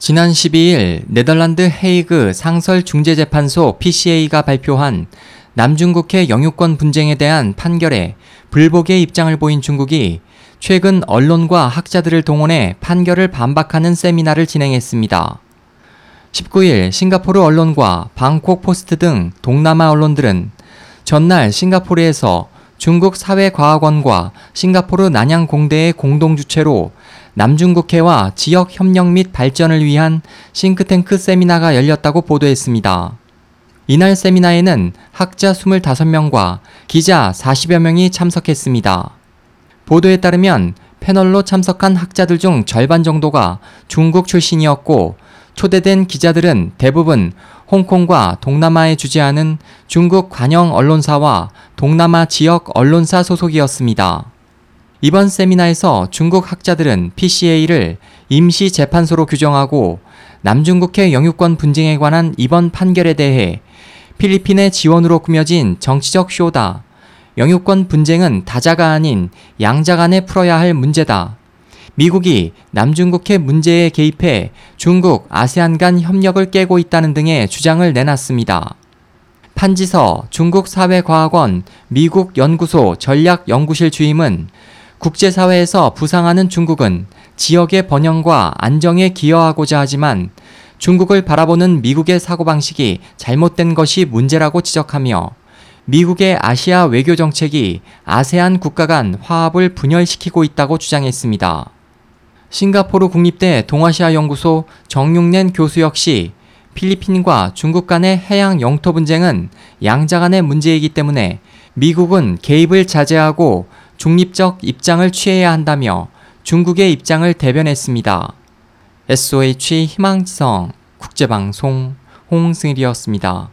지난 12일 네덜란드 헤이그 상설중재재판소 PCA가 발표한 남중국해 영유권 분쟁에 대한 판결에 불복의 입장을 보인 중국이 최근 언론과 학자들을 동원해 판결을 반박하는 세미나를 진행했습니다. 19일 싱가포르 언론과 방콕 포스트 등 동남아 언론들은 전날 싱가포르에서 중국 사회과학원과 싱가포르 난양공대의 공동 주최로 남중국해와 지역 협력 및 발전을 위한 싱크탱크 세미나가 열렸다고 보도했습니다. 이날 세미나에는 학자 25명과 기자 40여 명이 참석했습니다. 보도에 따르면 패널로 참석한 학자들 중 절반 정도가 중국 출신이었고 초대된 기자들은 대부분 홍콩과 동남아에 주재하는 중국 관영 언론사와 동남아 지역 언론사 소속이었습니다. 이번 세미나에서 중국 학자들은 PCA를 임시 재판소로 규정하고 남중국해 영유권 분쟁에 관한 이번 판결에 대해 필리핀의 지원으로 꾸며진 정치적 쇼다. 영유권 분쟁은 다자가 아닌 양자 간에 풀어야 할 문제다. 미국이 남중국해 문제에 개입해 중국, 아세안 간 협력을 깨고 있다는 등의 주장을 내놨습니다. 판지서 중국 사회과학원 미국 연구소 전략연구실 주임은 국제사회에서 부상하는 중국은 지역의 번영과 안정에 기여하고자 하지만 중국을 바라보는 미국의 사고방식이 잘못된 것이 문제라고 지적하며 미국의 아시아 외교 정책이 아세안 국가 간 화합을 분열시키고 있다고 주장했습니다. 싱가포르 국립대 동아시아 연구소 정육낸 교수 역시 필리핀과 중국 간의 해양 영토 분쟁은 양자 간의 문제이기 때문에 미국은 개입을 자제하고 중립적 입장을 취해야 한다며 중국의 입장을 대변했습니다. SOH 희망지성 국제방송 홍승일이었습니다.